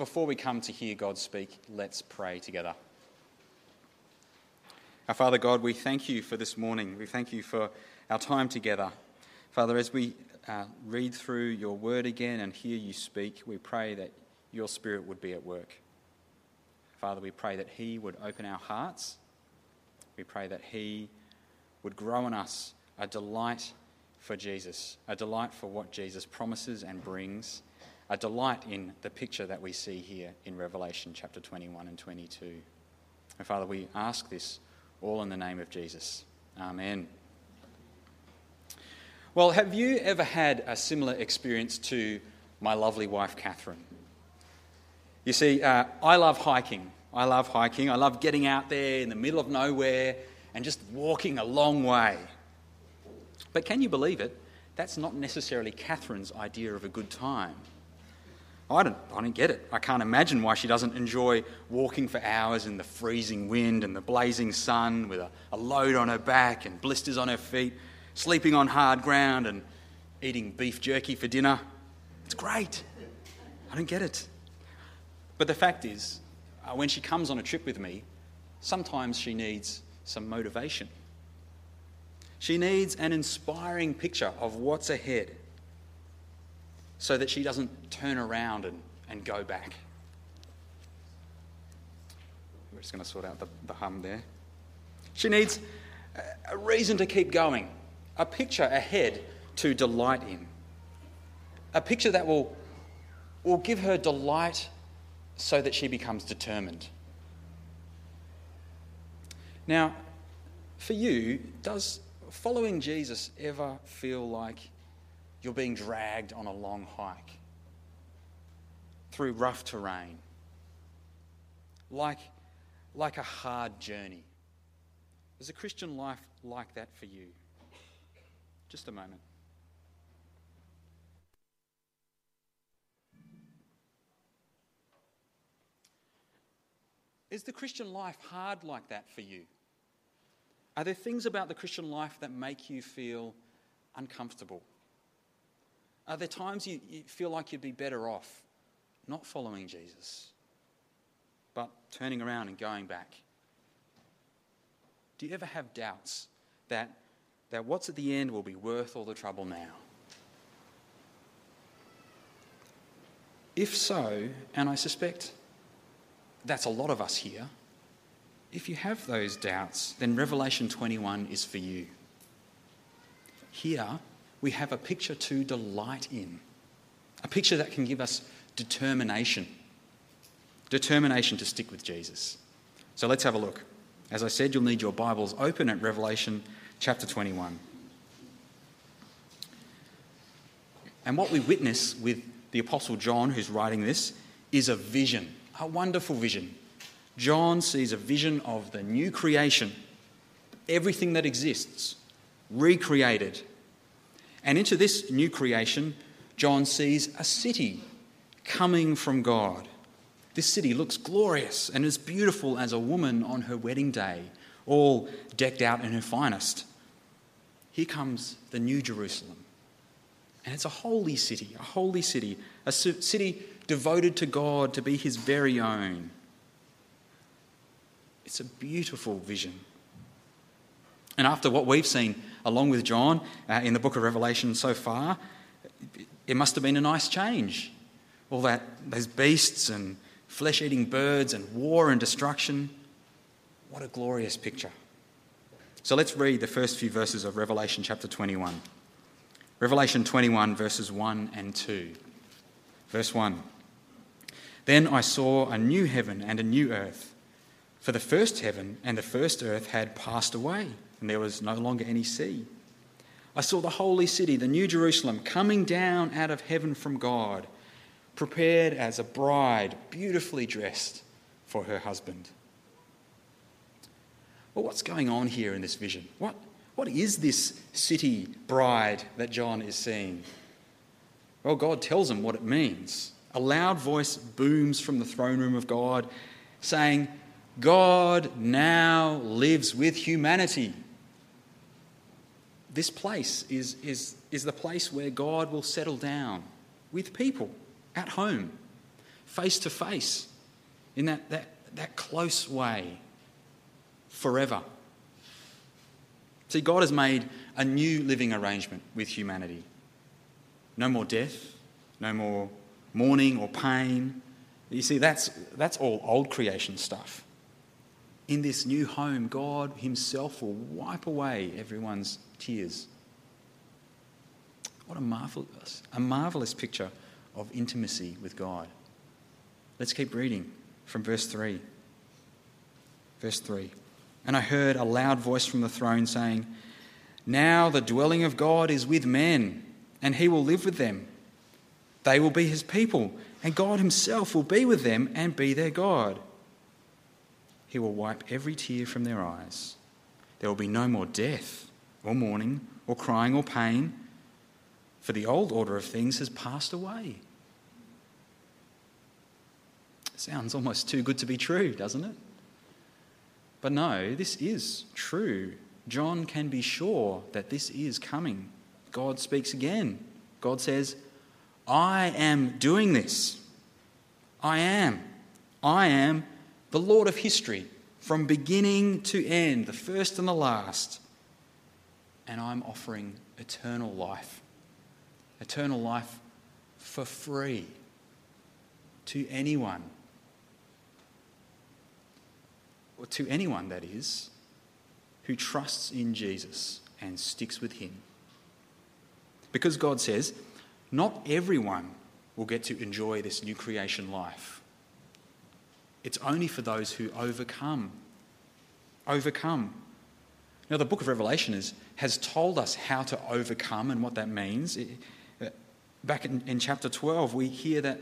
before we come to hear God speak, let's pray together. Our Father God, we thank you for this morning. We thank you for our time together. Father, as we uh, read through your word again and hear you speak, we pray that your Spirit would be at work. Father, we pray that He would open our hearts. We pray that He would grow in us a delight for Jesus, a delight for what Jesus promises and brings, a delight in the picture that we see here in Revelation chapter 21 and 22. And Father, we ask this all in the name of Jesus. Amen. Well, have you ever had a similar experience to my lovely wife, Catherine? You see, uh, I love hiking. I love hiking. I love getting out there in the middle of nowhere and just walking a long way. But can you believe it? That's not necessarily Catherine's idea of a good time. I don't, I don't get it. I can't imagine why she doesn't enjoy walking for hours in the freezing wind and the blazing sun with a, a load on her back and blisters on her feet, sleeping on hard ground and eating beef jerky for dinner. It's great. I don't get it. But the fact is, uh, when she comes on a trip with me, sometimes she needs some motivation. She needs an inspiring picture of what's ahead so that she doesn't turn around and, and go back. We're just going to sort out the, the hum there. She needs a reason to keep going, a picture ahead to delight in, a picture that will, will give her delight so that she becomes determined. Now, for you, does following Jesus ever feel like you're being dragged on a long hike through rough terrain? Like, like a hard journey? Is a Christian life like that for you? Just a moment. Is the Christian life hard like that for you? Are there things about the Christian life that make you feel uncomfortable? Are there times you, you feel like you'd be better off not following Jesus, but turning around and going back? Do you ever have doubts that, that what's at the end will be worth all the trouble now? If so, and I suspect that's a lot of us here. If you have those doubts, then Revelation 21 is for you. Here, we have a picture to delight in, a picture that can give us determination. Determination to stick with Jesus. So let's have a look. As I said, you'll need your Bibles open at Revelation chapter 21. And what we witness with the Apostle John, who's writing this, is a vision a wonderful vision. John sees a vision of the new creation, everything that exists, recreated. And into this new creation, John sees a city coming from God. This city looks glorious and as beautiful as a woman on her wedding day, all decked out in her finest. Here comes the New Jerusalem. And it's a holy city, a holy city, a city devoted to God to be his very own. It's a beautiful vision. And after what we've seen along with John uh, in the book of Revelation so far, it must have been a nice change. All that, those beasts and flesh eating birds and war and destruction. What a glorious picture. So let's read the first few verses of Revelation chapter 21. Revelation 21, verses 1 and 2. Verse 1 then I saw a new heaven and a new earth. For the first heaven and the first earth had passed away, and there was no longer any sea. I saw the holy city, the New Jerusalem, coming down out of heaven from God, prepared as a bride, beautifully dressed for her husband. Well, what's going on here in this vision? What, what is this city bride that John is seeing? Well, God tells him what it means. A loud voice booms from the throne room of God saying, God now lives with humanity. This place is, is, is the place where God will settle down with people at home, face to face, in that, that, that close way, forever. See, God has made a new living arrangement with humanity. No more death, no more mourning or pain. You see, that's, that's all old creation stuff. In this new home, God Himself will wipe away everyone's tears. What a marvelous, a marvelous picture of intimacy with God. Let's keep reading from verse 3. Verse 3. And I heard a loud voice from the throne saying, Now the dwelling of God is with men, and he will live with them. They will be his people, and God himself will be with them and be their God. He will wipe every tear from their eyes. There will be no more death, or mourning, or crying, or pain for the old order of things has passed away. Sounds almost too good to be true, doesn't it? But no, this is true. John can be sure that this is coming. God speaks again. God says, I am doing this. I am. I am the Lord of history, from beginning to end, the first and the last. And I'm offering eternal life eternal life for free to anyone. Or to anyone, that is, who trusts in Jesus and sticks with him. Because God says, not everyone will get to enjoy this new creation life. It's only for those who overcome. Overcome. Now, the book of Revelation is, has told us how to overcome and what that means. It, uh, back in, in chapter 12, we hear that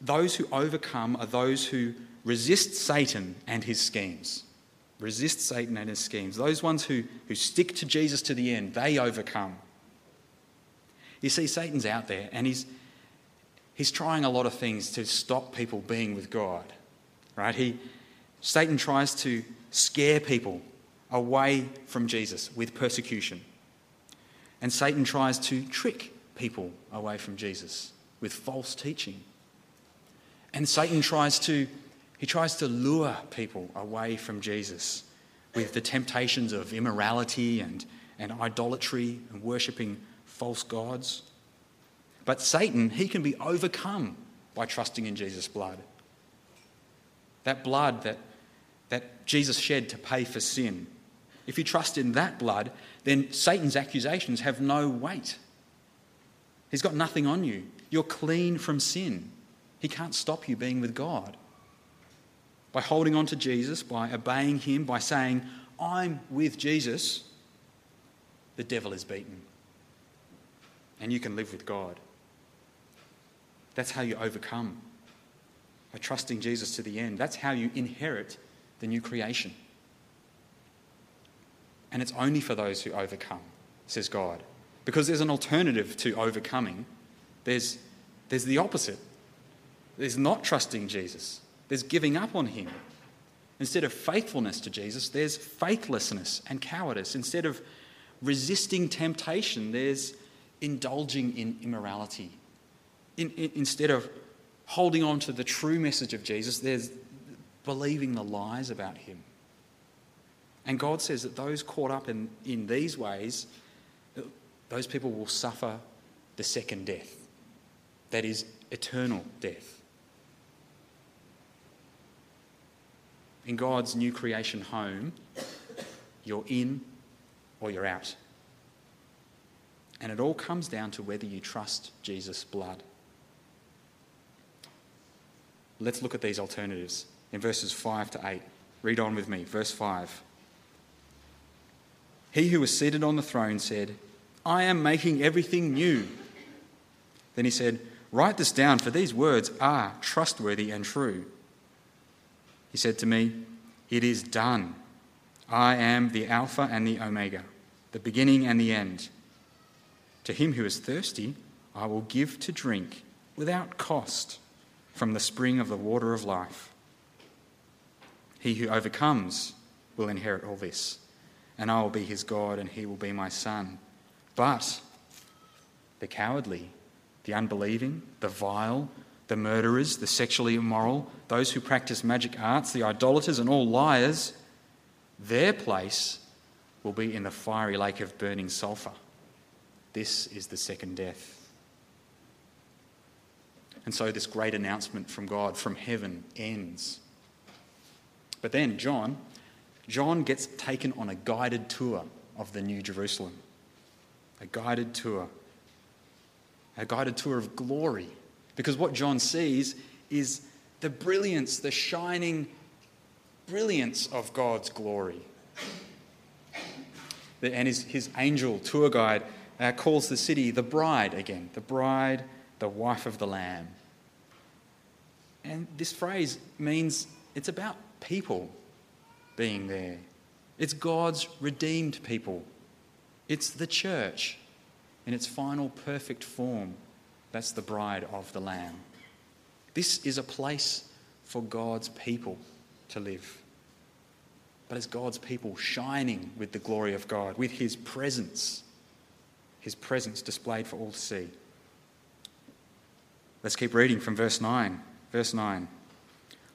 those who overcome are those who resist Satan and his schemes. Resist Satan and his schemes. Those ones who, who stick to Jesus to the end, they overcome. You see, Satan's out there and he's, he's trying a lot of things to stop people being with God. Right? He, Satan tries to scare people away from Jesus with persecution. And Satan tries to trick people away from Jesus with false teaching. And Satan tries to he tries to lure people away from Jesus with the temptations of immorality and, and idolatry and worshipping false gods. But Satan, he can be overcome by trusting in Jesus' blood. That blood that, that Jesus shed to pay for sin. If you trust in that blood, then Satan's accusations have no weight. He's got nothing on you. You're clean from sin. He can't stop you being with God. By holding on to Jesus, by obeying Him, by saying, I'm with Jesus, the devil is beaten. And you can live with God. That's how you overcome. By trusting Jesus to the end. That's how you inherit the new creation. And it's only for those who overcome, says God. Because there's an alternative to overcoming. There's, there's the opposite. There's not trusting Jesus, there's giving up on Him. Instead of faithfulness to Jesus, there's faithlessness and cowardice. Instead of resisting temptation, there's indulging in immorality. In, in, instead of holding on to the true message of Jesus, there's believing the lies about Him. And God says that those caught up in, in these ways those people will suffer the second death that is, eternal death. In God's new creation home, you're in or you're out. And it all comes down to whether you trust Jesus' blood. Let's look at these alternatives in verses 5 to 8. Read on with me. Verse 5. He who was seated on the throne said, I am making everything new. Then he said, Write this down, for these words are trustworthy and true. He said to me, It is done. I am the Alpha and the Omega, the beginning and the end. To him who is thirsty, I will give to drink without cost from the spring of the water of life. He who overcomes will inherit all this, and I will be his God, and he will be my son. But the cowardly, the unbelieving, the vile, the murderers, the sexually immoral, those who practice magic arts, the idolaters, and all liars, their place will be in the fiery lake of burning sulfur. This is the second death. And so this great announcement from God, from heaven, ends. But then John, John gets taken on a guided tour of the New Jerusalem. A guided tour. A guided tour of glory. Because what John sees is the brilliance, the shining brilliance of God's glory. And his, his angel tour guide uh, calls the city the bride again, the bride, the wife of the Lamb. And this phrase means it's about people being there. It's God's redeemed people. It's the church in its final perfect form. That's the bride of the Lamb. This is a place for God's people to live. But as God's people shining with the glory of God, with His presence, His presence displayed for all to see. Let's keep reading from verse 9. Verse 9.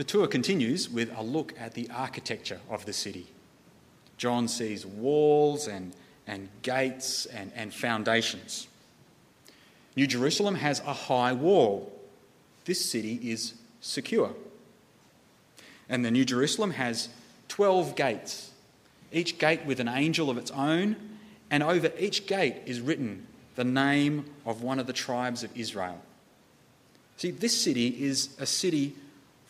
The tour continues with a look at the architecture of the city. John sees walls and, and gates and, and foundations. New Jerusalem has a high wall. This city is secure. And the New Jerusalem has 12 gates, each gate with an angel of its own, and over each gate is written the name of one of the tribes of Israel. See, this city is a city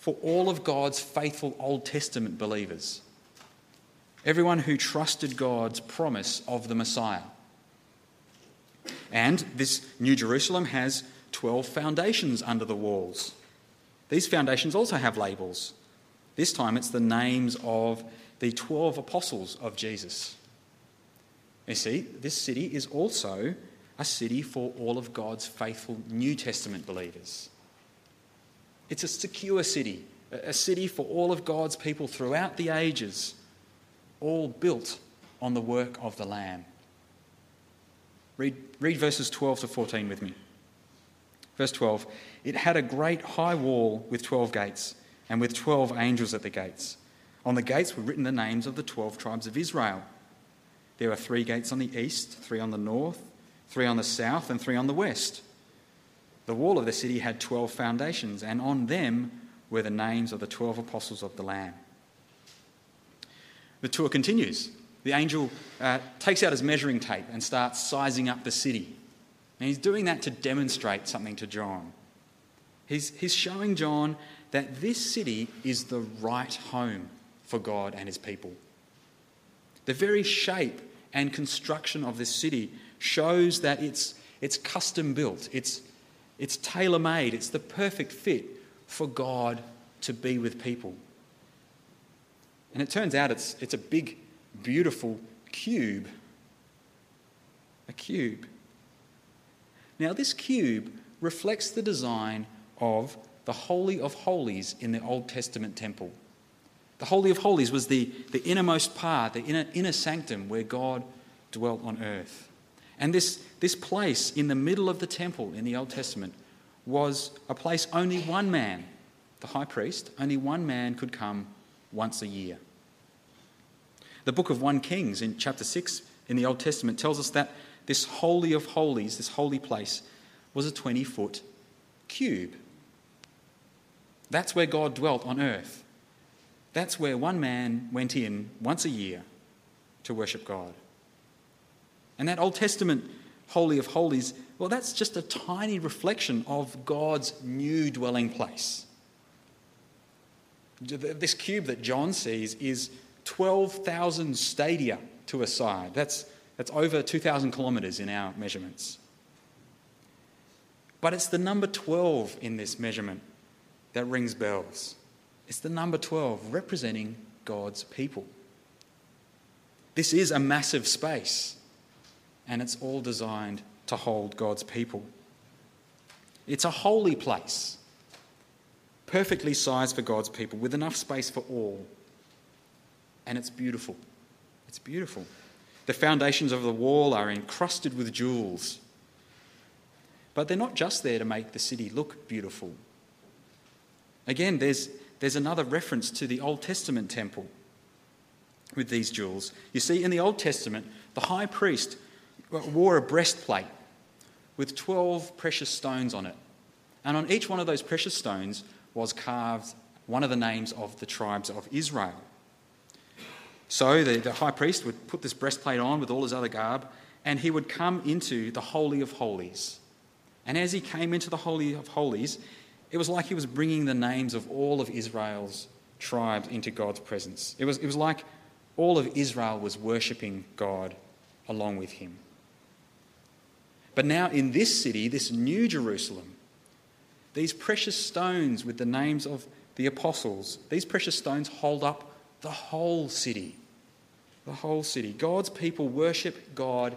for all of God's faithful Old Testament believers. Everyone who trusted God's promise of the Messiah. And this New Jerusalem has 12 foundations under the walls. These foundations also have labels. This time it's the names of the 12 apostles of Jesus. You see, this city is also a city for all of God's faithful New Testament believers. It's a secure city, a city for all of God's people throughout the ages, all built on the work of the Lamb. Read, read verses 12 to 14 with me. Verse 12 It had a great high wall with 12 gates, and with 12 angels at the gates. On the gates were written the names of the 12 tribes of Israel. There were three gates on the east, three on the north, three on the south, and three on the west. The wall of the city had 12 foundations, and on them were the names of the 12 apostles of the Lamb. The tour continues. The angel uh, takes out his measuring tape and starts sizing up the city. And he's doing that to demonstrate something to John. He's, he's showing John that this city is the right home for God and his people. The very shape and construction of this city shows that it's, it's custom built, it's, it's tailor made, it's the perfect fit for God to be with people. And it turns out it's, it's a big, beautiful cube. A cube. Now, this cube reflects the design of the Holy of Holies in the Old Testament temple. The Holy of Holies was the, the innermost part, the inner, inner sanctum where God dwelt on earth. And this, this place in the middle of the temple in the Old Testament was a place only one man, the high priest, only one man could come once a year. The book of 1 Kings in chapter 6 in the Old Testament tells us that this Holy of Holies, this holy place, was a 20 foot cube. That's where God dwelt on earth. That's where one man went in once a year to worship God. And that Old Testament Holy of Holies, well, that's just a tiny reflection of God's new dwelling place. This cube that John sees is 12,000 stadia to a side. That's, that's over 2,000 kilometres in our measurements. But it's the number 12 in this measurement that rings bells. It's the number 12 representing God's people. This is a massive space, and it's all designed to hold God's people. It's a holy place, perfectly sized for God's people, with enough space for all. And it's beautiful. It's beautiful. The foundations of the wall are encrusted with jewels. But they're not just there to make the city look beautiful. Again, there's, there's another reference to the Old Testament temple with these jewels. You see, in the Old Testament, the high priest wore a breastplate with 12 precious stones on it. And on each one of those precious stones was carved one of the names of the tribes of Israel. So the, the high priest would put this breastplate on with all his other garb, and he would come into the Holy of Holies. And as he came into the Holy of Holies, it was like he was bringing the names of all of Israel's tribes into God's presence. It was, it was like all of Israel was worshipping God along with him. But now, in this city, this new Jerusalem, these precious stones with the names of the apostles, these precious stones hold up the whole city. The whole city. God's people worship God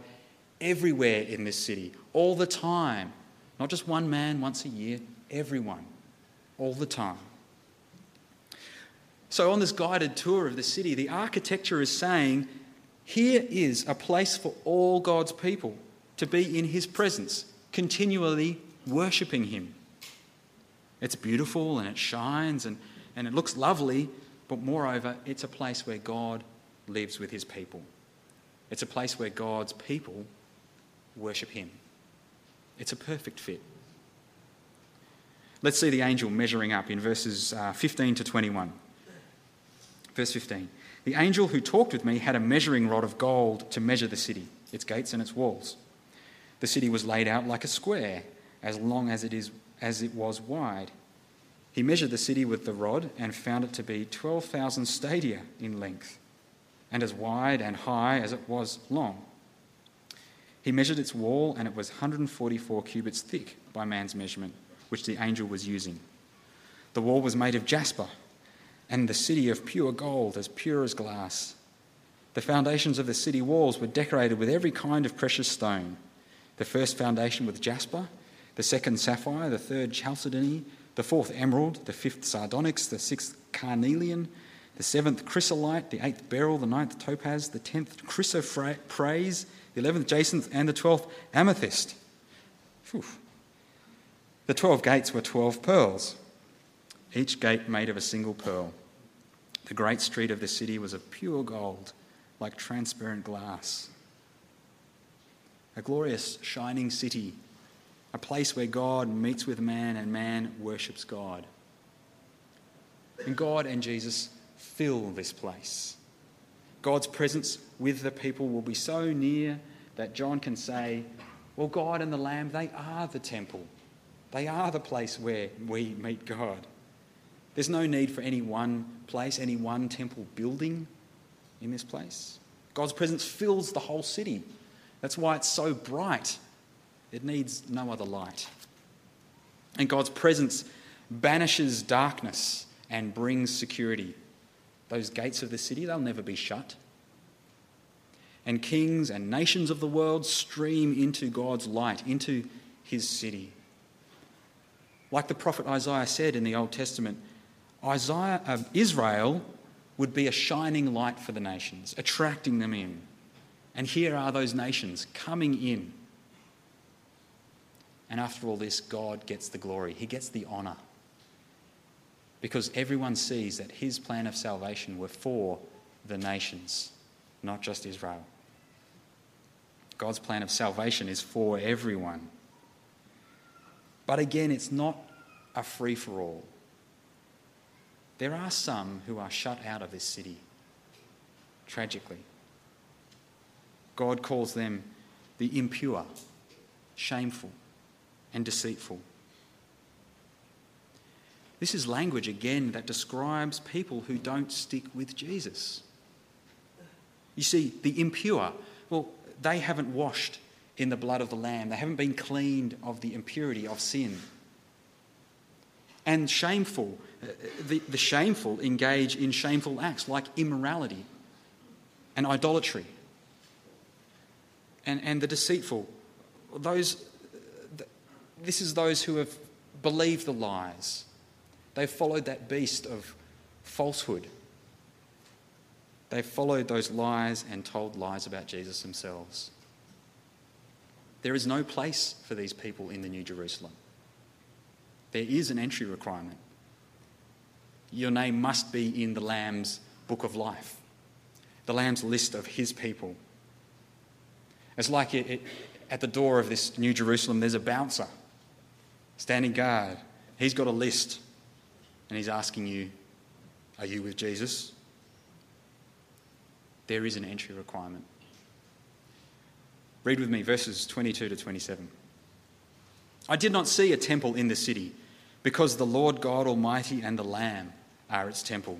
everywhere in this city, all the time. Not just one man once a year, everyone, all the time. So, on this guided tour of the city, the architecture is saying here is a place for all God's people to be in His presence, continually worshipping Him. It's beautiful and it shines and, and it looks lovely, but moreover, it's a place where God lives with His people. It's a place where God's people worship Him. It's a perfect fit. Let's see the angel measuring up in verses uh, 15 to 21. Verse 15 The angel who talked with me had a measuring rod of gold to measure the city, its gates and its walls. The city was laid out like a square, as long as it, is, as it was wide. He measured the city with the rod and found it to be 12,000 stadia in length, and as wide and high as it was long. He measured its wall, and it was 144 cubits thick by man's measurement, which the angel was using. The wall was made of jasper and the city of pure gold, as pure as glass. The foundations of the city walls were decorated with every kind of precious stone. The first foundation with jasper, the second sapphire, the third chalcedony, the fourth emerald, the fifth sardonyx, the sixth carnelian, the seventh chrysolite, the eighth beryl, the ninth topaz, the tenth chrysoprase, the eleventh jacinth, and the twelfth amethyst. Whew. The twelve gates were twelve pearls, each gate made of a single pearl. The great street of the city was of pure gold, like transparent glass. A glorious, shining city, a place where God meets with man and man worships God. And God and Jesus fill this place. God's presence with the people will be so near that John can say, Well, God and the Lamb, they are the temple. They are the place where we meet God. There's no need for any one place, any one temple building in this place. God's presence fills the whole city. That's why it's so bright. It needs no other light. And God's presence banishes darkness and brings security. Those gates of the city, they'll never be shut. And kings and nations of the world stream into God's light, into his city. Like the prophet Isaiah said in the Old Testament, Isaiah, uh, Israel would be a shining light for the nations, attracting them in. And here are those nations coming in. And after all this, God gets the glory, He gets the honour. Because everyone sees that His plan of salvation were for the nations, not just Israel. God's plan of salvation is for everyone. But again, it's not a free for all. There are some who are shut out of this city, tragically. God calls them the impure, shameful, and deceitful. This is language, again, that describes people who don't stick with Jesus. You see, the impure, well, they haven't washed in the blood of the Lamb, they haven't been cleaned of the impurity of sin. And shameful, uh, the, the shameful engage in shameful acts like immorality and idolatry. And, and the deceitful, those, this is those who have believed the lies. They've followed that beast of falsehood. They've followed those lies and told lies about Jesus themselves. There is no place for these people in the New Jerusalem. There is an entry requirement. Your name must be in the Lamb's book of life, the Lamb's list of his people. It's like it, it, at the door of this New Jerusalem, there's a bouncer standing guard. He's got a list and he's asking you, Are you with Jesus? There is an entry requirement. Read with me verses 22 to 27. I did not see a temple in the city, because the Lord God Almighty and the Lamb are its temple.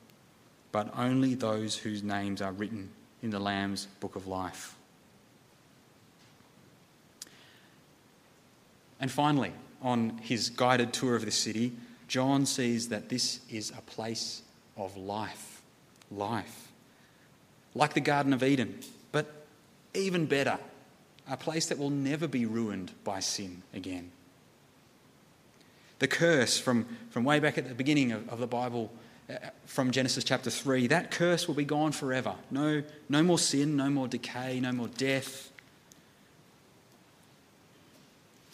but only those whose names are written in the Lamb's book of life. And finally, on his guided tour of the city, John sees that this is a place of life. Life. Like the Garden of Eden, but even better a place that will never be ruined by sin again. The curse from, from way back at the beginning of, of the Bible, Uh, from Genesis chapter 3, that curse will be gone forever. No, no more sin, no more decay, no more death.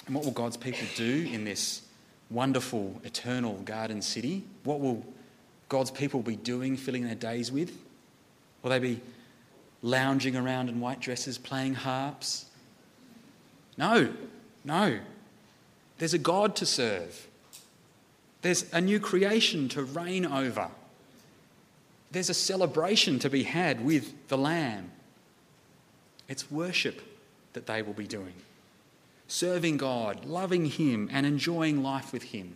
And what will God's people do in this wonderful, eternal garden city? What will God's people be doing, filling their days with? Will they be lounging around in white dresses, playing harps, no, no. There's a God to serve, there's a new creation to reign over, there's a celebration to be had with the Lamb. It's worship that they will be doing. Serving God, loving Him, and enjoying life with Him.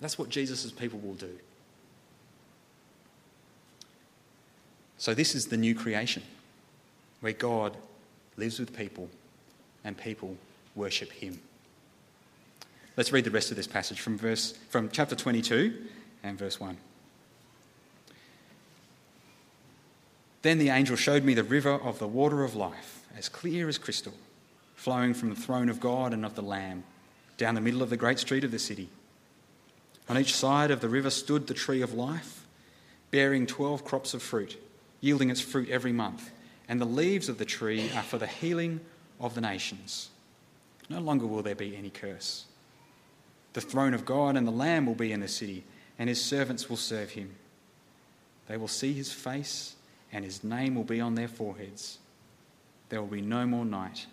That's what Jesus' people will do. So, this is the new creation where God lives with people and people worship him. Let's read the rest of this passage from verse from chapter 22 and verse 1. Then the angel showed me the river of the water of life, as clear as crystal, flowing from the throne of God and of the Lamb, down the middle of the great street of the city. On each side of the river stood the tree of life, bearing twelve crops of fruit, yielding its fruit every month, and the leaves of the tree are for the healing of the nations. No longer will there be any curse. The throne of God and the Lamb will be in the city, and his servants will serve him. They will see his face, and his name will be on their foreheads. There will be no more night.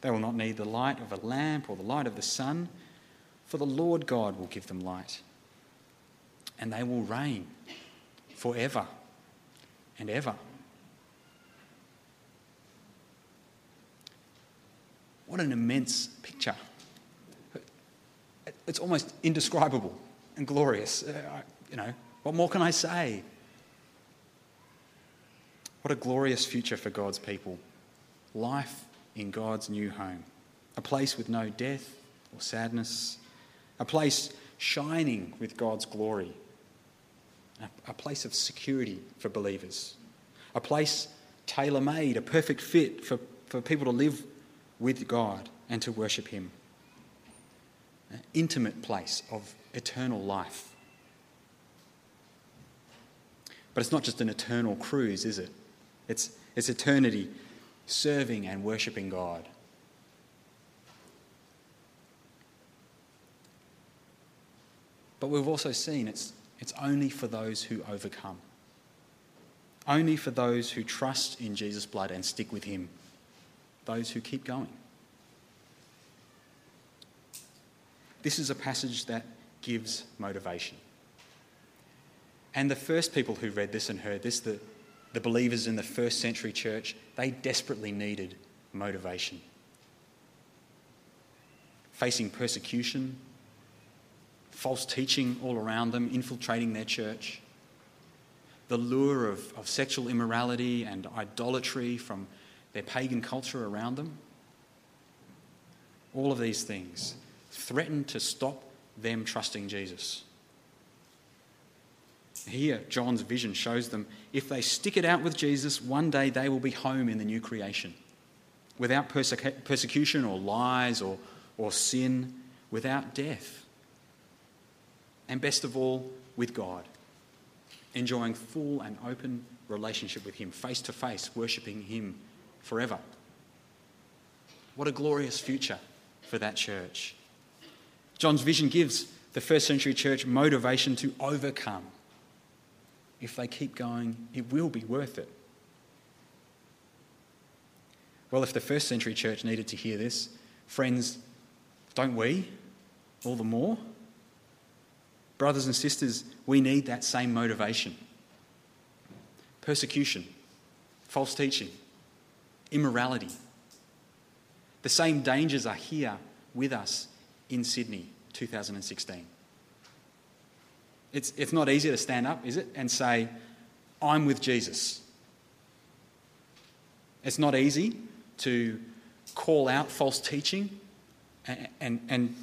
They will not need the light of a lamp or the light of the sun, for the Lord God will give them light. And they will reign forever and ever. What an immense picture. It's almost indescribable and glorious. Uh, you know, what more can I say? What a glorious future for God's people. Life in God's new home. A place with no death or sadness. A place shining with God's glory. A, a place of security for believers. A place tailor made, a perfect fit for, for people to live with God and to worship Him. Intimate place of eternal life. But it's not just an eternal cruise, is it? It's, it's eternity serving and worshipping God. But we've also seen it's, it's only for those who overcome, only for those who trust in Jesus' blood and stick with Him those who keep going. This is a passage that gives motivation. And the first people who read this and heard this, the, the believers in the first century church, they desperately needed motivation. Facing persecution, false teaching all around them, infiltrating their church, the lure of, of sexual immorality and idolatry from their pagan culture around them. All of these things threaten to stop them trusting Jesus. Here, John's vision shows them if they stick it out with Jesus, one day they will be home in the new creation. Without persecution or lies or, or sin, without death. And best of all, with God. Enjoying full and open relationship with Him, face to face, worshipping Him forever. What a glorious future for that church. John's vision gives the first century church motivation to overcome if they keep going, it will be worth it. Well, if the first century church needed to hear this, friends, don't we? All the more. Brothers and sisters, we need that same motivation. Persecution, false teaching, immorality. The same dangers are here with us in Sydney 2016. It's, it's not easy to stand up, is it? And say, I'm with Jesus. It's not easy to call out false teaching and, and, and,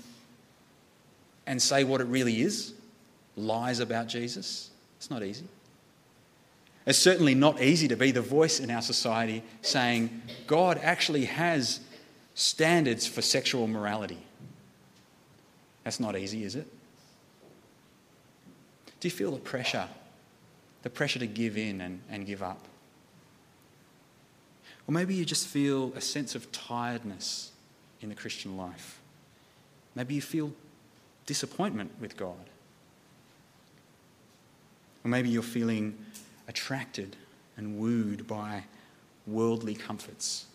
and say what it really is lies about Jesus. It's not easy. It's certainly not easy to be the voice in our society saying God actually has standards for sexual morality. That's not easy, is it? Do you feel the pressure? The pressure to give in and, and give up? Or maybe you just feel a sense of tiredness in the Christian life. Maybe you feel disappointment with God. Or maybe you're feeling attracted and wooed by worldly comforts.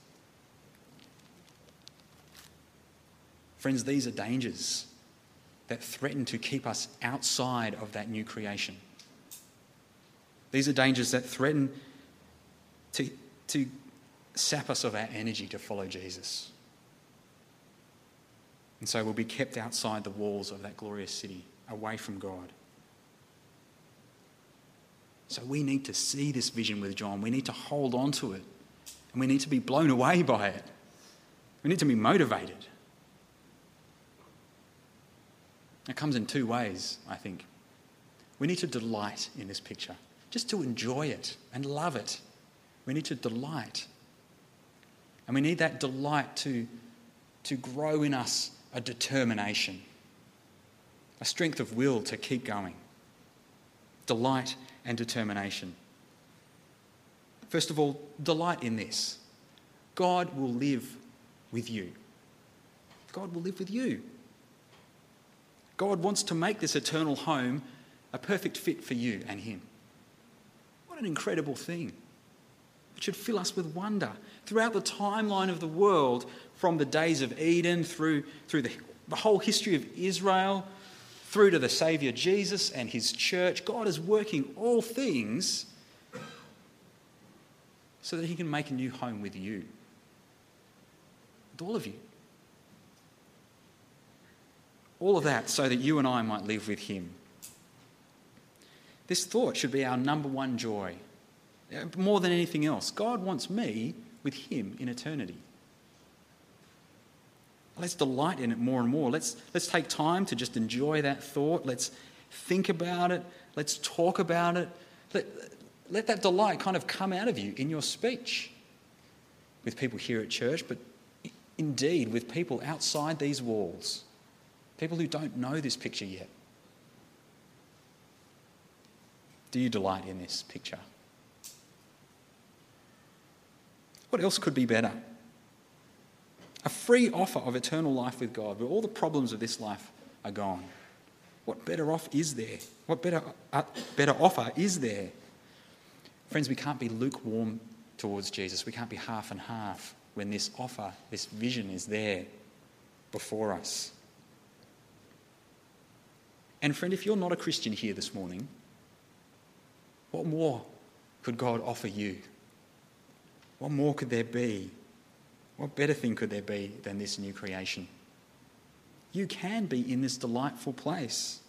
Friends, these are dangers that threaten to keep us outside of that new creation. These are dangers that threaten to, to sap us of our energy to follow Jesus. And so we'll be kept outside the walls of that glorious city, away from God. So we need to see this vision with John. We need to hold on to it. And we need to be blown away by it. We need to be motivated. It comes in two ways, I think. We need to delight in this picture, just to enjoy it and love it. We need to delight. And we need that delight to, to grow in us a determination, a strength of will to keep going. Delight and determination. First of all, delight in this God will live with you. God will live with you. God wants to make this eternal home a perfect fit for you and Him. What an incredible thing. It should fill us with wonder. Throughout the timeline of the world, from the days of Eden through, through the, the whole history of Israel, through to the Saviour Jesus and His church, God is working all things so that He can make a new home with you, with all of you. All of that so that you and I might live with Him. This thought should be our number one joy. Uh, more than anything else, God wants me with Him in eternity. Let's delight in it more and more. Let's, let's take time to just enjoy that thought. Let's think about it. Let's talk about it. Let, let that delight kind of come out of you in your speech with people here at church, but indeed with people outside these walls. People who don't know this picture yet. Do you delight in this picture? What else could be better? A free offer of eternal life with God, where all the problems of this life are gone. What better off is there? What better, uh, better offer is there? Friends, we can't be lukewarm towards Jesus. We can't be half and half when this offer, this vision is there before us. And friend, if you're not a Christian here this morning, What more could God offer you? What more could there be? What better thing could there be than this new creation? You can be in this delightful place.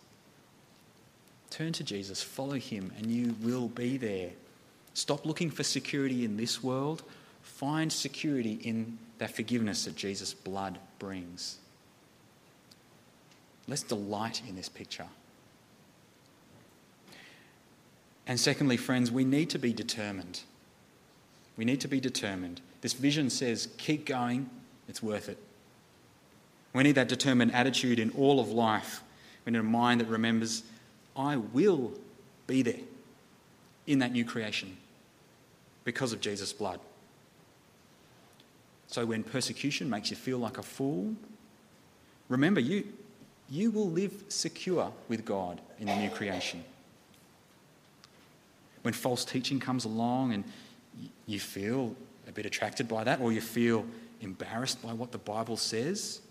Turn to Jesus, follow him, and you will be there. Stop looking for security in this world. Find security in that forgiveness that Jesus' blood brings. Let's delight in this picture. And secondly, friends, we need to be determined. We need to be determined. This vision says, keep going, it's worth it. We need that determined attitude in all of life. We need a mind that remembers, I will be there in that new creation because of Jesus' blood. So when persecution makes you feel like a fool, remember you, you will live secure with God in the new creation. When false teaching comes along and you feel a bit attracted by that, or you feel embarrassed by what the Bible says,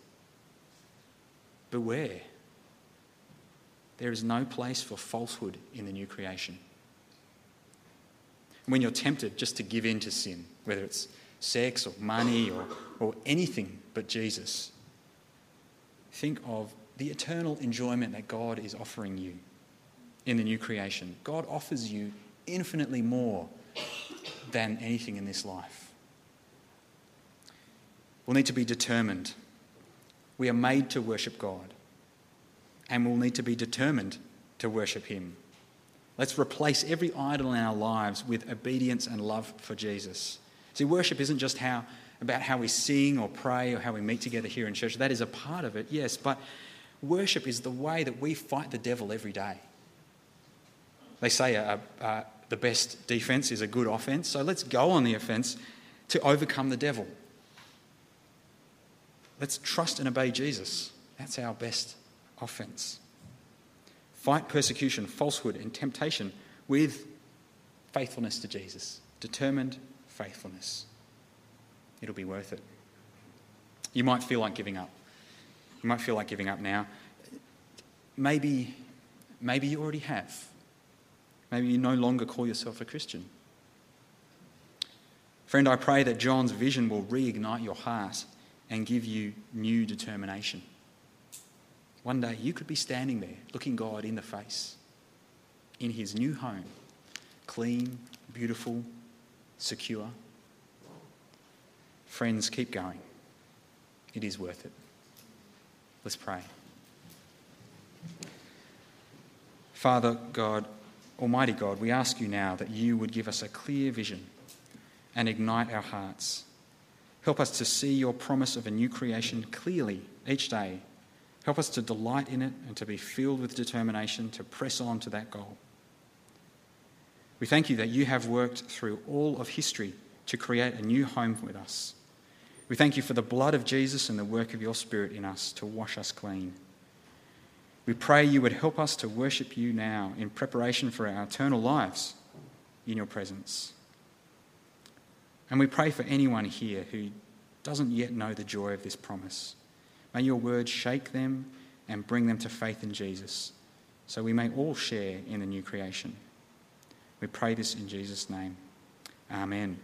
beware. There is no place for falsehood in the new creation. When you're tempted just to give in to sin, whether it's sex or money or, or anything but Jesus, think of the eternal enjoyment that God is offering you in the new creation. God offers you infinitely more than anything in this life. We'll need to be determined. We are made to worship God, and we'll need to be determined to worship Him. Let's replace every idol in our lives with obedience and love for Jesus. See, worship isn't just how, about how we sing or pray or how we meet together here in church. That is a part of it, yes, but worship is the way that we fight the devil every day. They say uh, uh, the best defense is a good offense, so let's go on the offense to overcome the devil. Let's trust and obey Jesus. That's our best offense. Fight persecution, falsehood, and temptation with faithfulness to Jesus. Determined faithfulness. It'll be worth it. You might feel like giving up. You might feel like giving up now. Maybe, maybe you already have. Maybe you no longer call yourself a Christian. Friend, I pray that John's vision will reignite your heart and give you new determination. One day you could be standing there looking God in the face in his new home, clean, beautiful, secure. Friends, keep going. It is worth it. Let's pray. Father God, Almighty God, we ask you now that you would give us a clear vision and ignite our hearts. Help us to see your promise of a new creation clearly each day Help us to delight in it and to be filled with determination to press on to that goal. We thank you that you have worked through all of history to create a new home with us. We thank you for the blood of Jesus and the work of your Spirit in us to wash us clean. We pray you would help us to worship you now in preparation for our eternal lives in your presence. And we pray for anyone here who doesn't yet know the joy of this promise. May your word shake them and bring them to faith in Jesus so we may all share in the new creation. We pray this in Jesus' name. Amen.